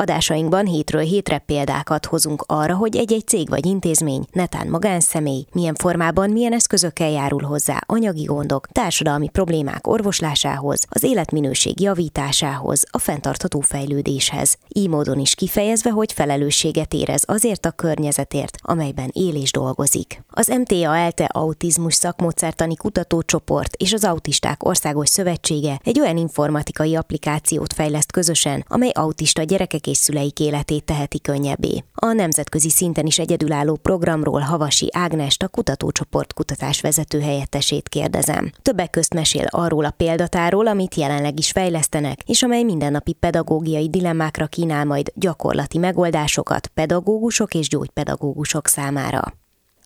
Adásainkban hétről hétre példákat hozunk arra, hogy egy-egy cég vagy intézmény, netán magánszemély, milyen formában, milyen eszközökkel járul hozzá anyagi gondok, társadalmi problémák orvoslásához, az életminőség javításához, a fenntartható fejlődéshez. Így módon is kifejezve, hogy felelősséget érez azért a környezetért, amelyben él és dolgozik. Az MTA ELTE Autizmus Szakmódszertani Kutatócsoport és az Autisták Országos Szövetsége egy olyan informatikai applikációt fejleszt közösen, amely autista gyerekek és szüleik életét teheti könnyebbé. A nemzetközi szinten is egyedülálló programról Havasi Ágnest a kutatócsoport kutatásvezető helyettesét kérdezem. Többek közt mesél arról a példatáról, amit jelenleg is fejlesztenek, és amely mindennapi pedagógiai dilemmákra kínál majd gyakorlati megoldásokat pedagógusok és gyógypedagógusok számára.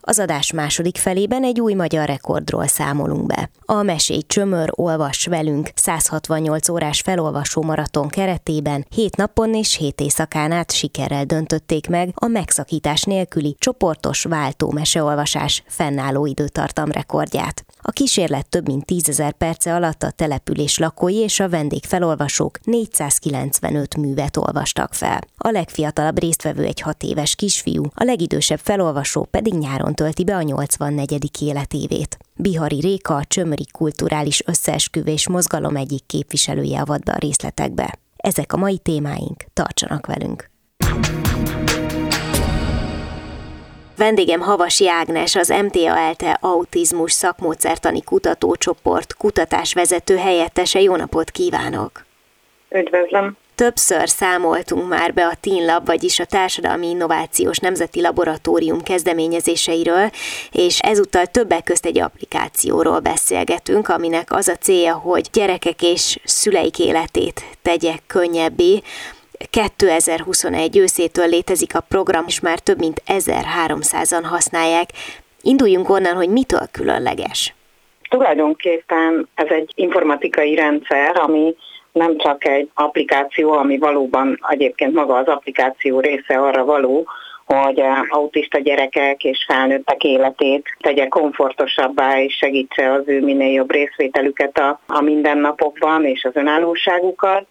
Az adás második felében egy új magyar rekordról számolunk be. A Mesély Csömör Olvas velünk 168 órás felolvasó maraton keretében 7 napon és 7 éjszakán át sikerrel döntötték meg a megszakítás nélküli csoportos váltó meseolvasás fennálló időtartam rekordját. A kísérlet több mint 10 ezer perce alatt a település lakói és a vendégfelolvasók 495 művet olvastak fel. A legfiatalabb résztvevő egy 6 éves kisfiú, a legidősebb felolvasó pedig nyáron tölti be a 84. életévét. Bihari Réka, a Csömöri Kulturális Összeesküvés Mozgalom egyik képviselője avat be a részletekbe. Ezek a mai témáink, tartsanak velünk! Vendégem Havasi Ágnes, az MTA ELTE Autizmus Szakmódszertani Kutatócsoport kutatásvezető helyettese. Jó napot kívánok! Üdvözlöm! Többször számoltunk már be a TINLAB, vagyis a Társadalmi Innovációs Nemzeti Laboratórium kezdeményezéseiről, és ezúttal többek közt egy applikációról beszélgetünk, aminek az a célja, hogy gyerekek és szüleik életét tegye könnyebbé. 2021 őszétől létezik a program, és már több mint 1300-an használják. Induljunk onnan, hogy mitől különleges. Tulajdonképpen ez egy informatikai rendszer, ami nem csak egy applikáció, ami valóban egyébként maga az applikáció része arra való, hogy autista gyerekek és felnőttek életét tegye komfortosabbá és segítse az ő minél jobb részvételüket a, a mindennapokban és az önállóságukat,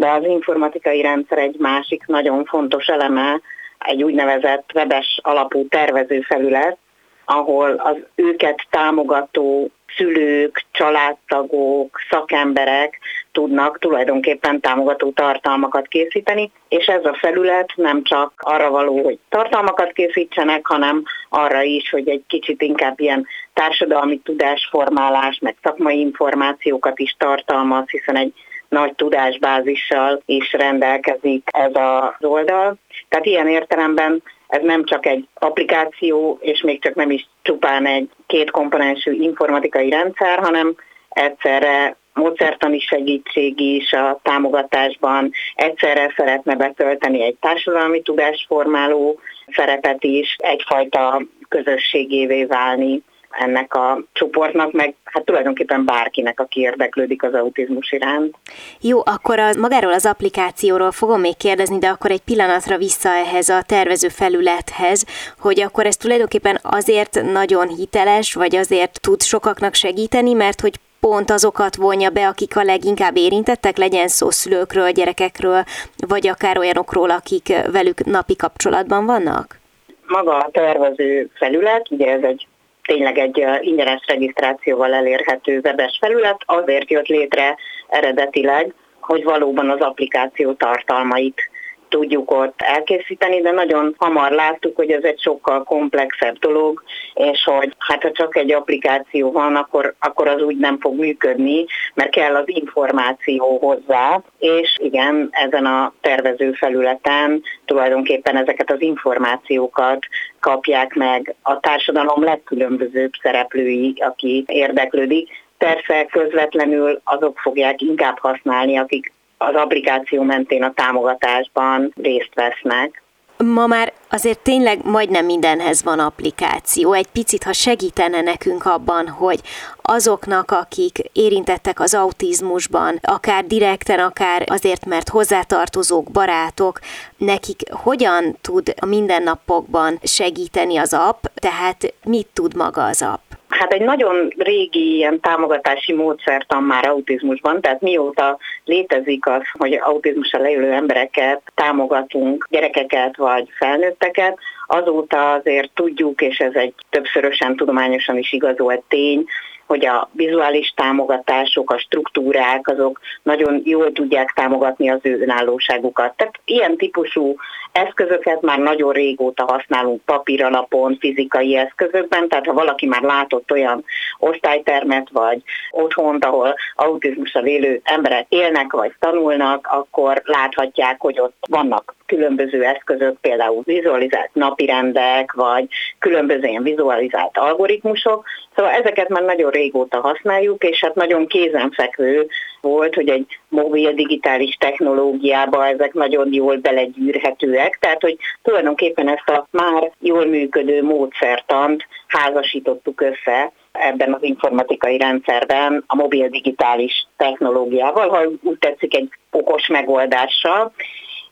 de az informatikai rendszer egy másik nagyon fontos eleme, egy úgynevezett webes alapú tervezőfelület, ahol az őket támogató szülők, családtagok, szakemberek tudnak tulajdonképpen támogató tartalmakat készíteni, és ez a felület nem csak arra való, hogy tartalmakat készítsenek, hanem arra is, hogy egy kicsit inkább ilyen társadalmi tudásformálás, meg szakmai információkat is tartalmaz, hiszen egy nagy tudásbázissal is rendelkezik ez az oldal. Tehát ilyen értelemben ez nem csak egy applikáció, és még csak nem is csupán egy kétkomponensű informatikai rendszer, hanem egyszerre módszertani segítség is a támogatásban, egyszerre szeretne betölteni egy társadalmi tudásformáló szerepet is, egyfajta közösségévé válni ennek a csoportnak, meg hát tulajdonképpen bárkinek, aki érdeklődik az autizmus iránt. Jó, akkor az, magáról az applikációról fogom még kérdezni, de akkor egy pillanatra vissza ehhez a tervező felülethez, hogy akkor ez tulajdonképpen azért nagyon hiteles, vagy azért tud sokaknak segíteni, mert hogy pont azokat vonja be, akik a leginkább érintettek, legyen szó szülőkről, gyerekekről, vagy akár olyanokról, akik velük napi kapcsolatban vannak? Maga a tervező felület, ugye ez egy tényleg egy ingyenes regisztrációval elérhető webes felület, azért jött létre eredetileg, hogy valóban az applikáció tartalmait tudjuk ott elkészíteni, de nagyon hamar láttuk, hogy ez egy sokkal komplexebb dolog, és hogy hát ha csak egy applikáció van, akkor, akkor az úgy nem fog működni, mert kell az információ hozzá, és igen, ezen a tervező felületen tulajdonképpen ezeket az információkat kapják meg a társadalom legkülönbözőbb szereplői, aki érdeklődik. Persze közvetlenül azok fogják inkább használni, akik az applikáció mentén a támogatásban részt vesznek. Ma már azért tényleg majdnem mindenhez van applikáció. Egy picit, ha segítene nekünk abban, hogy azoknak, akik érintettek az autizmusban, akár direkten, akár azért, mert hozzátartozók, barátok, nekik hogyan tud a mindennapokban segíteni az app, tehát mit tud maga az app? Hát egy nagyon régi ilyen támogatási módszertan már autizmusban, tehát mióta létezik az, hogy autizmussal leülő embereket támogatunk, gyerekeket vagy felnőtteket, azóta azért tudjuk, és ez egy többszörösen tudományosan is igazolt tény, hogy a vizuális támogatások, a struktúrák, azok nagyon jól tudják támogatni az ő önállóságukat. Tehát ilyen típusú eszközöket már nagyon régóta használunk papíralapon, fizikai eszközökben, tehát ha valaki már látott olyan osztálytermet vagy otthont, ahol autizmussal élő emberek élnek vagy tanulnak, akkor láthatják, hogy ott vannak különböző eszközök, például vizualizált napirendek, vagy különböző ilyen vizualizált algoritmusok. Szóval ezeket már nagyon régóta használjuk, és hát nagyon kézenfekvő volt, hogy egy mobil digitális technológiába ezek nagyon jól belegyűrhetőek, tehát hogy tulajdonképpen ezt a már jól működő módszertant házasítottuk össze ebben az informatikai rendszerben a mobil digitális technológiával, ha úgy tetszik egy okos megoldással,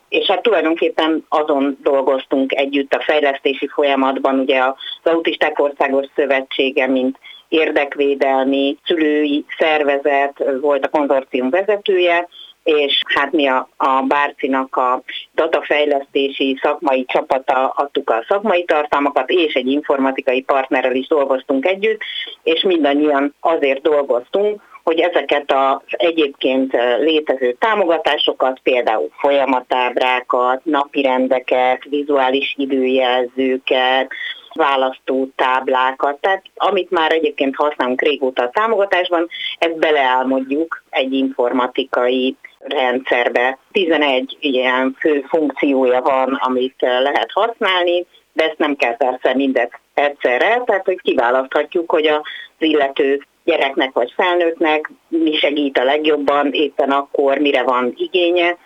és hát tulajdonképpen azon dolgoztunk együtt a fejlesztési folyamatban, ugye az Autisták Országos Szövetsége, mint érdekvédelmi szülői szervezet volt a konzorcium vezetője, és hát mi a, a Bárcinak a datafejlesztési szakmai csapata adtuk a szakmai tartalmakat, és egy informatikai partnerrel is dolgoztunk együtt, és mindannyian azért dolgoztunk, hogy ezeket az egyébként létező támogatásokat, például folyamatábrákat, napirendeket, vizuális időjelzőket, választó táblákat, tehát amit már egyébként használunk régóta a támogatásban, ezt beleálmodjuk egy informatikai rendszerbe. 11 ilyen fő funkciója van, amit lehet használni, de ezt nem kell persze mindet egyszerre, tehát hogy kiválaszthatjuk, hogy az illető gyereknek vagy felnőttnek mi segít a legjobban, éppen akkor mire van igénye,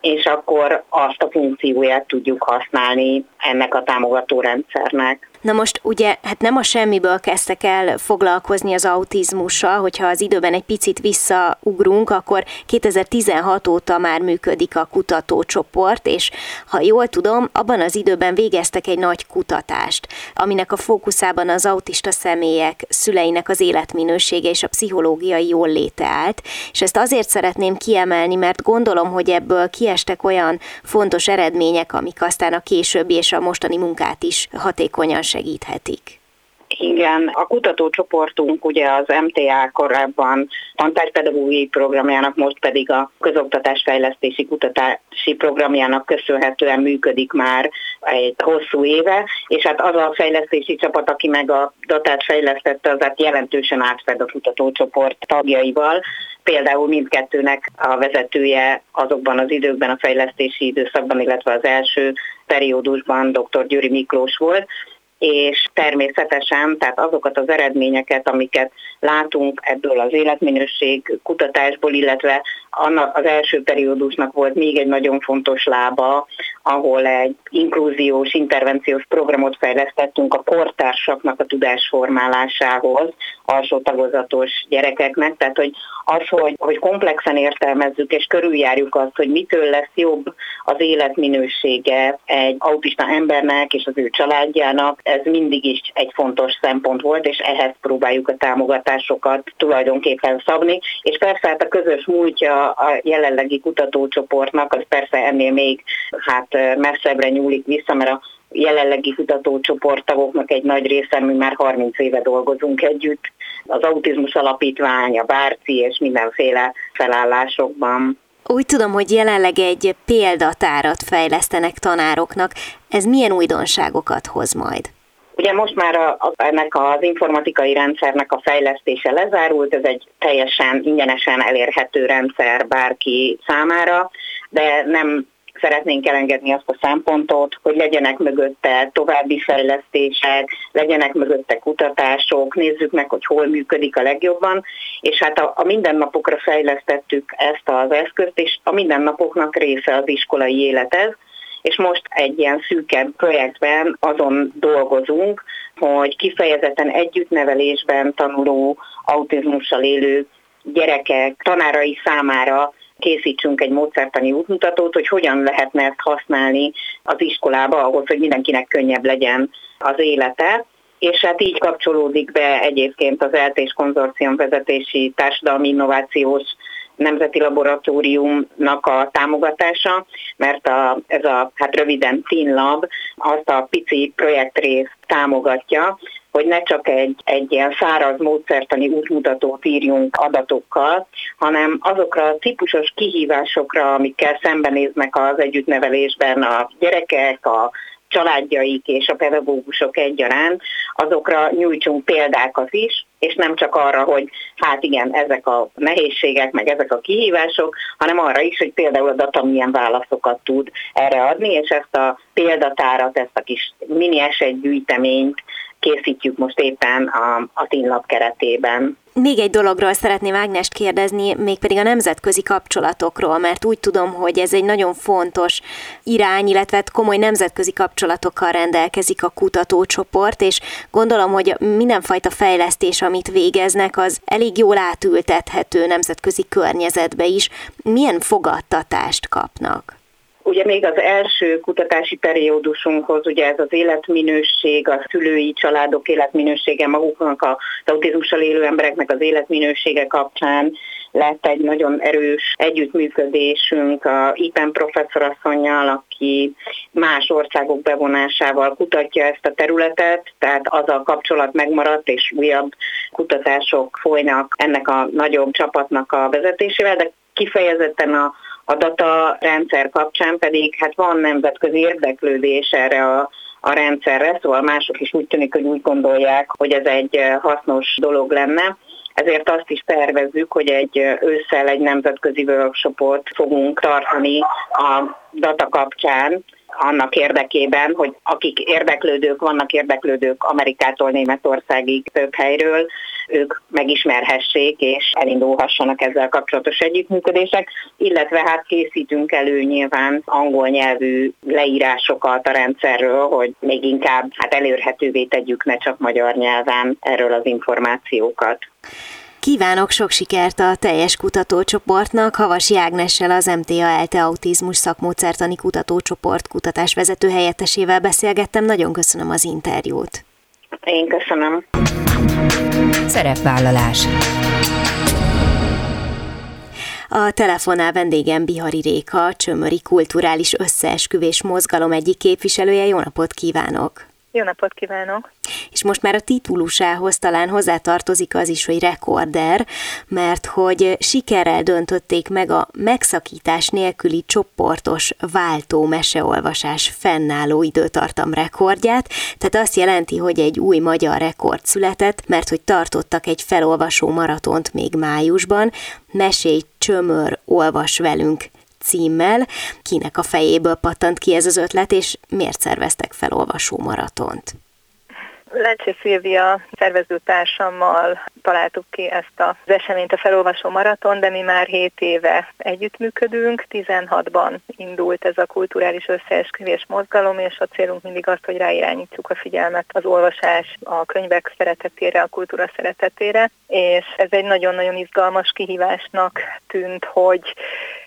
és akkor azt a funkcióját tudjuk használni ennek a támogató rendszernek. Na most ugye, hát nem a semmiből kezdtek el foglalkozni az autizmussal, hogyha az időben egy picit visszaugrunk, akkor 2016 óta már működik a kutatócsoport, és ha jól tudom, abban az időben végeztek egy nagy kutatást, aminek a fókuszában az autista személyek szüleinek az életminősége és a pszichológiai jól léte állt, és ezt azért szeretném kiemelni, mert gondolom, hogy ebből kiestek olyan fontos eredmények, amik aztán a későbbi és a mostani munkát is hatékonyan segíthetik. Igen, a kutatócsoportunk ugye az MTA korábban tantárpedagógiai programjának, most pedig a közoktatás fejlesztési kutatási programjának köszönhetően működik már egy hosszú éve, és hát az a fejlesztési csapat, aki meg a datát fejlesztette, az hát jelentősen átfed a kutatócsoport tagjaival. Például mindkettőnek a vezetője azokban az időkben, a fejlesztési időszakban, illetve az első periódusban dr. Gyuri Miklós volt, és természetesen, tehát azokat az eredményeket, amiket látunk ebből az életminőség kutatásból, illetve az első periódusnak volt még egy nagyon fontos lába, ahol egy inkluziós, intervenciós programot fejlesztettünk a kortársaknak a tudásformálásához, alsó tagozatos gyerekeknek, tehát hogy az, hogy, hogy komplexen értelmezzük és körüljárjuk azt, hogy mitől lesz jobb az életminősége egy autista embernek és az ő családjának, ez mindig is egy fontos szempont volt, és ehhez próbáljuk a támogatásokat tulajdonképpen szabni. És persze hát a közös múltja a jelenlegi kutatócsoportnak, az persze ennél még hát messzebbre nyúlik vissza, mert a jelenlegi kutatócsoporttagoknak egy nagy része, mi már 30 éve dolgozunk együtt. Az Autizmus Alapítvány, a Bárci és mindenféle felállásokban. Úgy tudom, hogy jelenleg egy példatárat fejlesztenek tanároknak. Ez milyen újdonságokat hoz majd? Ugye most már a, a, ennek az informatikai rendszernek a fejlesztése lezárult, ez egy teljesen ingyenesen elérhető rendszer bárki számára, de nem szeretnénk elengedni azt a szempontot, hogy legyenek mögötte további fejlesztések, legyenek mögötte kutatások, nézzük meg, hogy hol működik a legjobban, és hát a, a mindennapokra fejlesztettük ezt az eszközt, és a mindennapoknak része az iskolai élet ez, és most egy ilyen szűkebb projektben azon dolgozunk, hogy kifejezetten együttnevelésben tanuló autizmussal élő gyerekek tanárai számára készítsünk egy módszertani útmutatót, hogy hogyan lehetne ezt használni az iskolába ahhoz, hogy mindenkinek könnyebb legyen az élete. És hát így kapcsolódik be egyébként az ELTÉS konzorcium vezetési társadalmi innovációs Nemzeti Laboratóriumnak a támogatása, mert a, ez a hát röviden TINLAB azt a pici projektrészt támogatja, hogy ne csak egy, egy ilyen száraz módszertani útmutatót írjunk adatokkal, hanem azokra a típusos kihívásokra, amikkel szembenéznek az együttnevelésben a gyerekek, a családjaik és a pedagógusok egyaránt, azokra nyújtsunk példákat is, és nem csak arra, hogy hát igen, ezek a nehézségek, meg ezek a kihívások, hanem arra is, hogy például a data milyen válaszokat tud erre adni, és ezt a példatárat, ezt a kis mini esetgyűjteményt készítjük most éppen a, a TINLAB keretében. Még egy dologról szeretném Ágnest kérdezni, mégpedig a nemzetközi kapcsolatokról, mert úgy tudom, hogy ez egy nagyon fontos irány, illetve hát komoly nemzetközi kapcsolatokkal rendelkezik a kutatócsoport, és gondolom, hogy mindenfajta fejlesztés, amit végeznek, az elég jól átültethető nemzetközi környezetbe is. Milyen fogadtatást kapnak? Ugye még az első kutatási periódusunkhoz, ugye ez az életminőség, a szülői családok életminősége, maguknak az autizmussal élő embereknek az életminősége kapcsán lett egy nagyon erős együttműködésünk a IPEN professzorasszonynal, aki más országok bevonásával kutatja ezt a területet, tehát az a kapcsolat megmaradt, és újabb kutatások folynak ennek a nagyobb csapatnak a vezetésével, de kifejezetten a a data rendszer kapcsán pedig hát van nemzetközi érdeklődés erre a a rendszerre, szóval mások is úgy tűnik, hogy úgy gondolják, hogy ez egy eh, hasznos dolog lenne. Ezért azt is tervezzük, hogy egy eh, ősszel egy nemzetközi workshopot fogunk tartani a data kapcsán, annak érdekében, hogy akik érdeklődők, vannak érdeklődők Amerikától Németországig több helyről, ők megismerhessék és elindulhassanak ezzel kapcsolatos együttműködések, illetve hát készítünk elő nyilván angol nyelvű leírásokat a rendszerről, hogy még inkább hát elérhetővé tegyük ne csak magyar nyelven erről az információkat. Kívánok sok sikert a teljes kutatócsoportnak. Havasi Ágnessel az MTA ELTE Autizmus Szakmódszertani Kutatócsoport kutatásvezető helyettesével beszélgettem. Nagyon köszönöm az interjút. Én köszönöm. Szerepvállalás. A telefonál vendégem Bihari Réka, a Csömöri Kulturális Összeesküvés Mozgalom egyik képviselője. Jó napot kívánok! Jó napot kívánok! És most már a titulusához talán hozzátartozik az is, hogy rekorder, mert hogy sikerrel döntötték meg a megszakítás nélküli csoportos váltó meseolvasás fennálló időtartam rekordját, tehát azt jelenti, hogy egy új magyar rekord született, mert hogy tartottak egy felolvasó maratont még májusban, mesélj csömör, olvas velünk címmel. Kinek a fejéből pattant ki ez az ötlet, és miért szerveztek felolvasó maratont? Lencsi Szilvia szervezőtársammal találtuk ki ezt az eseményt, a felolvasó maraton, de mi már 7 éve együttműködünk. 16-ban indult ez a kulturális összeesküvés mozgalom, és a célunk mindig az, hogy ráirányítsuk a figyelmet az olvasás, a könyvek szeretetére, a kultúra szeretetére, és ez egy nagyon-nagyon izgalmas kihívásnak tűnt, hogy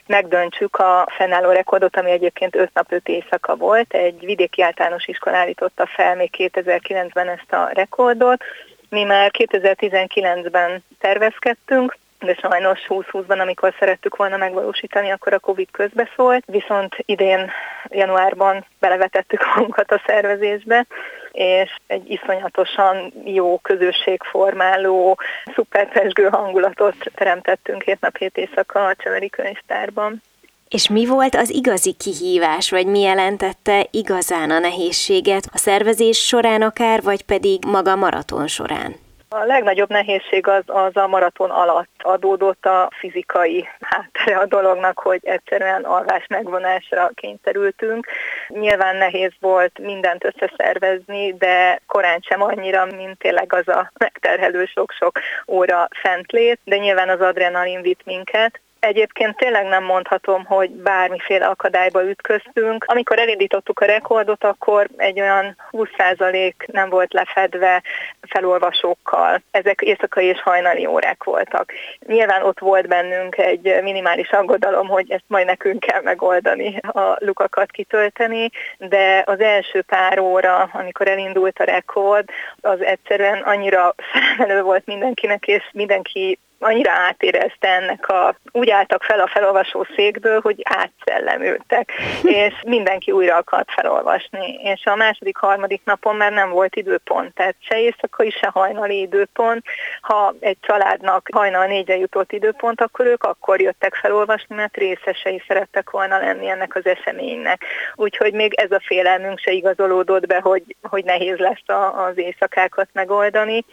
megdöntsük a fennálló rekordot, ami egyébként 5 nap 5 éjszaka volt. Egy vidéki általános iskola állította fel még 2009-ben ezt a rekordot. Mi már 2019-ben tervezkedtünk, de sajnos 2020-ban, amikor szerettük volna megvalósítani, akkor a Covid közbeszólt, viszont idén januárban belevetettük magunkat a szervezésbe, és egy iszonyatosan jó közösségformáló, szuperpesgő hangulatot teremtettünk hét nap hét éjszaka a Csöveri könyvtárban. És mi volt az igazi kihívás, vagy mi jelentette igazán a nehézséget a szervezés során akár, vagy pedig maga maraton során? A legnagyobb nehézség az, az a maraton alatt adódott a fizikai háttere a dolognak, hogy egyszerűen alvás megvonásra kényszerültünk. Nyilván nehéz volt mindent összeszervezni, de korán sem annyira, mint tényleg az a megterhelő sok-sok óra fentlét, de nyilván az adrenalin vitt minket, Egyébként tényleg nem mondhatom, hogy bármiféle akadályba ütköztünk. Amikor elindítottuk a rekordot, akkor egy olyan 20% nem volt lefedve felolvasókkal. Ezek éjszakai és hajnali órák voltak. Nyilván ott volt bennünk egy minimális aggodalom, hogy ezt majd nekünk kell megoldani, a lukakat kitölteni, de az első pár óra, amikor elindult a rekord, az egyszerűen annyira felelő volt mindenkinek, és mindenki annyira átérezte ennek a, úgy álltak fel a felolvasó székből, hogy átszellemültek, és mindenki újra akart felolvasni. És a második, harmadik napon már nem volt időpont, tehát se éjszakai, se hajnali időpont. Ha egy családnak hajnal négyre jutott időpont, akkor ők akkor jöttek felolvasni, mert részesei szerettek volna lenni ennek az eseménynek. Úgyhogy még ez a félelmünk se igazolódott be, hogy, hogy nehéz lesz a, az éjszakákat megoldani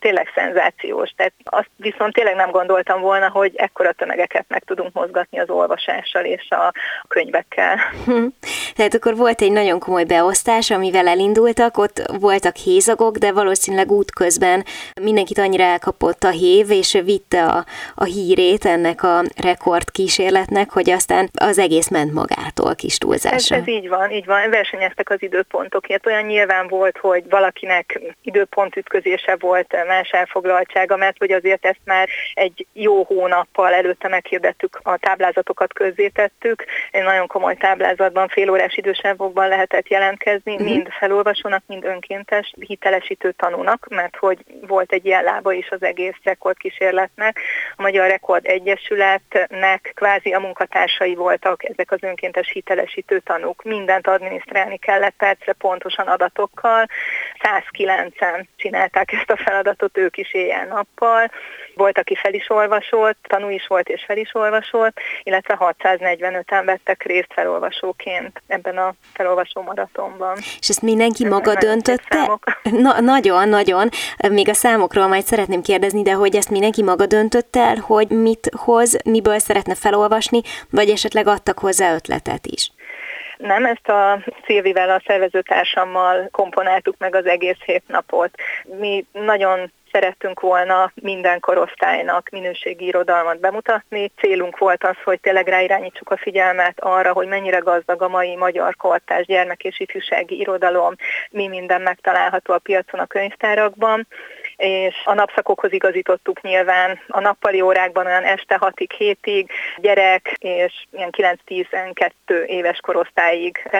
tényleg szenzációs. Tehát azt viszont tényleg nem gondoltam volna, hogy ekkora tömegeket meg tudunk mozgatni az olvasással és a könyvekkel. Hm. Tehát akkor volt egy nagyon komoly beosztás, amivel elindultak, ott voltak hézagok, de valószínűleg útközben mindenkit annyira elkapott a hév, és vitte a, a hírét ennek a rekord kísérletnek, hogy aztán az egész ment magától kis túlzásra. Ez, ez így van, így van. Versenyeztek az időpontokért. Olyan nyilván volt, hogy valakinek időpontütközése volt más elfoglaltsága, mert hogy azért ezt már egy jó hónappal előtte meghirdettük, a táblázatokat közzétettük. Egy nagyon komoly táblázatban fél órás idősávokban lehetett jelentkezni, uh-huh. mind felolvasónak, mind önkéntes hitelesítő tanúnak, mert hogy volt egy ilyen lába is az egész rekordkísérletnek. A Magyar Rekord Egyesületnek kvázi a munkatársai voltak ezek az önkéntes hitelesítő tanúk. Mindent adminisztrálni kellett percre pontosan adatokkal. 109-en csinálták ezt a feladatot, olvasott ők is éjjel-nappal. Volt, aki fel is olvasott, tanú is volt és fel is olvasott, illetve 645-en vettek részt felolvasóként ebben a felolvasó maratonban. És ezt mindenki maga döntötte? Na, nagyon, nagyon. Még a számokról majd szeretném kérdezni, de hogy ezt mindenki maga döntött el, hogy mit hoz, miből szeretne felolvasni, vagy esetleg adtak hozzá ötletet is? Nem, ezt a Szilvivel, a szervezőtársammal komponáltuk meg az egész hét napot. Mi nagyon szerettünk volna minden korosztálynak minőségi irodalmat bemutatni. Célunk volt az, hogy tényleg ráirányítsuk a figyelmet arra, hogy mennyire gazdag a mai magyar kortás gyermek és ifjúsági irodalom, mi minden megtalálható a piacon a könyvtárakban és a napszakokhoz igazítottuk nyilván a nappali órákban olyan este 6-ig, 7-ig gyerek, és ilyen 9-12 éves korosztályig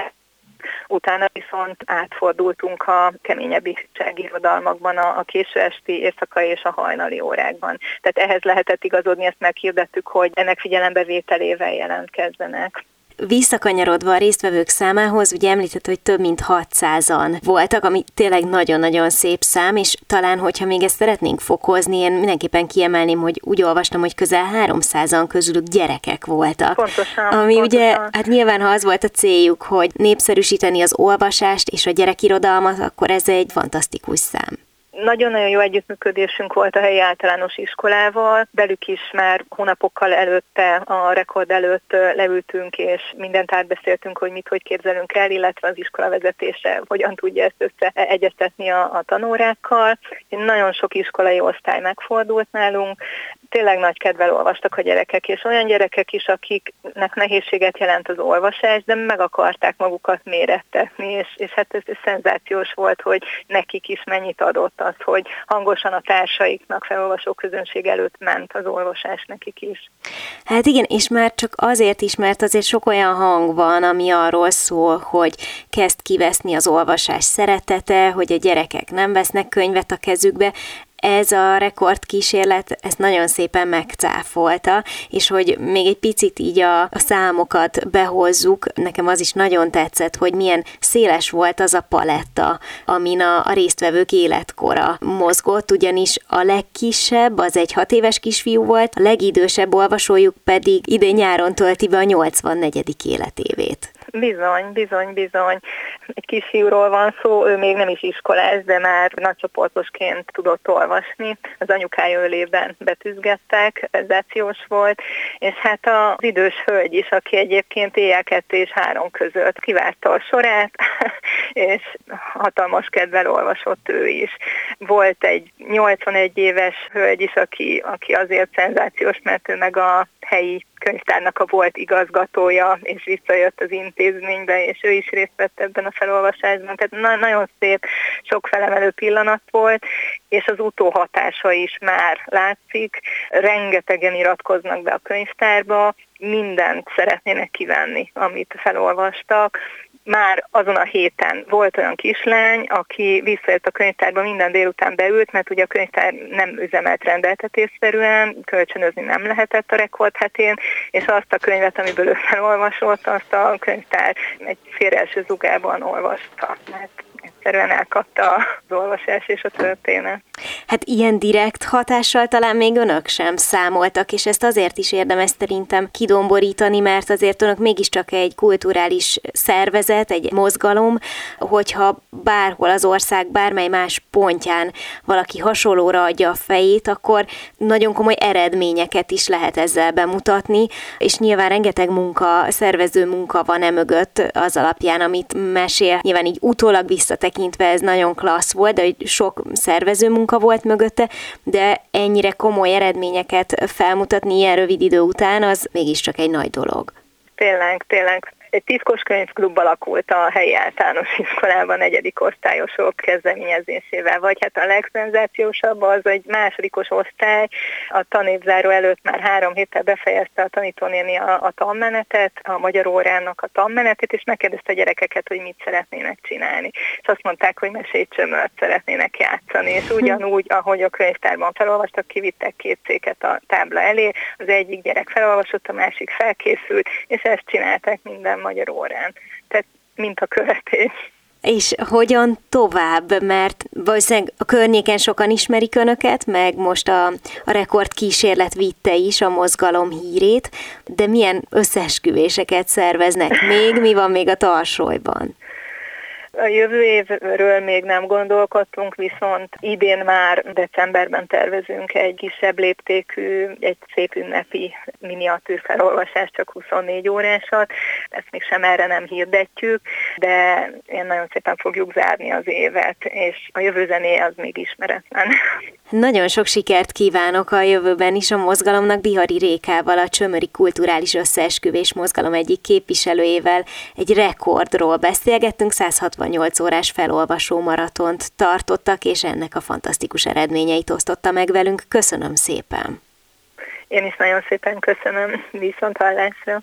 Utána viszont átfordultunk a keményebb irodalmakban, a, a késő esti, éjszakai és a hajnali órákban. Tehát ehhez lehetett igazodni, ezt meghirdettük, hogy ennek figyelembevételével jelentkezzenek. Visszakanyarodva a résztvevők számához, ugye említett, hogy több mint 600-an voltak, ami tényleg nagyon-nagyon szép szám, és talán, hogyha még ezt szeretnénk fokozni, én mindenképpen kiemelném, hogy úgy olvastam, hogy közel 300-an közülük gyerekek voltak. Pontosan. Ami pontosan. ugye, hát nyilván, ha az volt a céljuk, hogy népszerűsíteni az olvasást és a gyerekirodalmat, akkor ez egy fantasztikus szám. Nagyon-nagyon jó együttműködésünk volt a helyi általános iskolával, belük is már hónapokkal előtte, a rekord előtt leültünk, és mindent átbeszéltünk, hogy mit, hogy képzelünk el, illetve az iskola vezetése hogyan tudja ezt összeegyeztetni a, a tanórákkal. Nagyon sok iskolai osztály megfordult nálunk, tényleg nagy kedvel olvastak a gyerekek, és olyan gyerekek is, akiknek nehézséget jelent az olvasás, de meg akarták magukat mérettetni, és, és hát ez, ez szenzációs volt, hogy nekik is mennyit adott az, hogy hangosan a társaiknak, felolvasó közönség előtt ment az olvasás nekik is. Hát igen, és már csak azért is, mert azért sok olyan hang van, ami arról szól, hogy kezd kiveszni az olvasás szeretete, hogy a gyerekek nem vesznek könyvet a kezükbe ez a rekordkísérlet ezt nagyon szépen megcáfolta, és hogy még egy picit így a, a számokat behozzuk, nekem az is nagyon tetszett, hogy milyen széles volt az a paletta, amin a, a résztvevők életkora mozgott, ugyanis a legkisebb az egy hat éves kisfiú volt, a legidősebb olvasójuk pedig idén nyáron tölti be a 84. életévét. Bizony, bizony, bizony. Egy kis van szó, ő még nem is iskolás, de már nagycsoportosként tudott olvasni. Az anyukája ölében betűzgettek, szenzációs volt, és hát az idős hölgy is, aki egyébként éjjel kettő és három között kivárta a sorát, és hatalmas kedvel olvasott ő is. Volt egy 81 éves hölgy is, aki, aki azért szenzációs, mert ő meg a helyi könyvtárnak a volt igazgatója, és visszajött az intézménybe, és ő is részt vett ebben a felolvasásban. Tehát na- nagyon szép, sok felemelő pillanat volt, és az utóhatása is már látszik. Rengetegen iratkoznak be a könyvtárba, mindent szeretnének kivenni, amit felolvastak, már azon a héten volt olyan kislány, aki visszajött a könyvtárba, minden délután beült, mert ugye a könyvtár nem üzemelt rendeltetésszerűen, kölcsönözni nem lehetett a rekord hetén, és azt a könyvet, amiből ő felolvasott, azt a könyvtár egy félreelső zugában olvasta, mert egyszerűen elkapta az olvasás és a történet. Hát ilyen direkt hatással talán még önök sem számoltak, és ezt azért is érdemes szerintem kidomborítani, mert azért önök mégiscsak egy kulturális szervezet, egy mozgalom, hogyha bárhol az ország bármely más pontján valaki hasonlóra adja a fejét, akkor nagyon komoly eredményeket is lehet ezzel bemutatni, és nyilván rengeteg munka, szervező munka van e mögött az alapján, amit mesél. Nyilván így utólag visszatekintve ez nagyon klassz volt, de hogy sok szervező munka volt mögötte, de ennyire komoly eredményeket felmutatni ilyen rövid idő után, az mégiscsak egy nagy dolog. Tényleg, tényleg egy titkos könyvklub alakult a helyi általános iskolában negyedik osztályosok kezdeményezésével, vagy hát a legszenzációsabb az egy másodikos osztály, a tanévzáró előtt már három héttel befejezte a tanítónéni a, a tanmenetet, a magyar órának a tanmenetét, és megkérdezte a gyerekeket, hogy mit szeretnének csinálni. És azt mondták, hogy mesélycsömört szeretnének játszani, és ugyanúgy, ahogy a könyvtárban felolvastak, kivittek két széket a tábla elé, az egyik gyerek felolvasott, a másik felkészült, és ezt csinálták minden magyar órán. Tehát mint a követés. És hogyan tovább, mert valószínűleg a környéken sokan ismerik önöket, meg most a, a rekord kísérlet vitte is a mozgalom hírét, de milyen összesküvéseket szerveznek még, mi van még a tarsolyban? A jövő évről még nem gondolkodtunk, viszont idén már decemberben tervezünk egy kisebb léptékű, egy szép ünnepi miniatűr felolvasást, csak 24 órásat. Ezt még sem erre nem hirdetjük, de én nagyon szépen fogjuk zárni az évet, és a jövő zené az még ismeretlen. Nagyon sok sikert kívánok a jövőben is a mozgalomnak Bihari Rékával, a Csömöri Kulturális Összeesküvés Mozgalom egyik képviselőjével egy rekordról beszélgettünk, 168 órás felolvasó maratont tartottak, és ennek a fantasztikus eredményeit osztotta meg velünk. Köszönöm szépen! Én is nagyon szépen köszönöm, viszont hallásra!